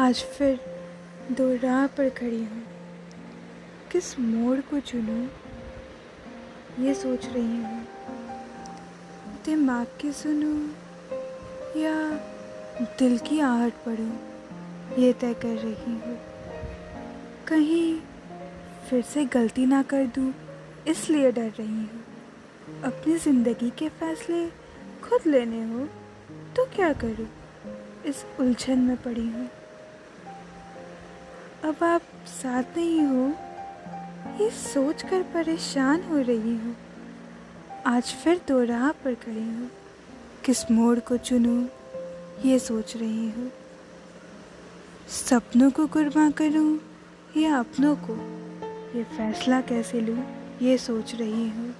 आज फिर दो राह पर खड़ी हूँ। किस मोड़ को चुनूँ, ये सोच रही हूँ। दिमाग की सुनूँ या दिल की आहट पढ़ूँ, ये तय कर रही हूँ। कहीं फिर से गलती ना कर दूँ, इसलिए डर रही हूँ। अपनी ज़िंदगी के फैसले खुद लेने हो तो क्या करूँ, इस उलझन में पड़ी हूँ। अब आप साथ नहीं हो, ये सोच कर परेशान हो रही हूँ। आज फिर दो राह पर खड़ी हूँ। किस मोड़ को चुनूँ, ये सोच रही हूँ। सपनों को कुर्बान करूँ या अपनों को, ये फैसला कैसे लूँ, ये सोच रही हूँ।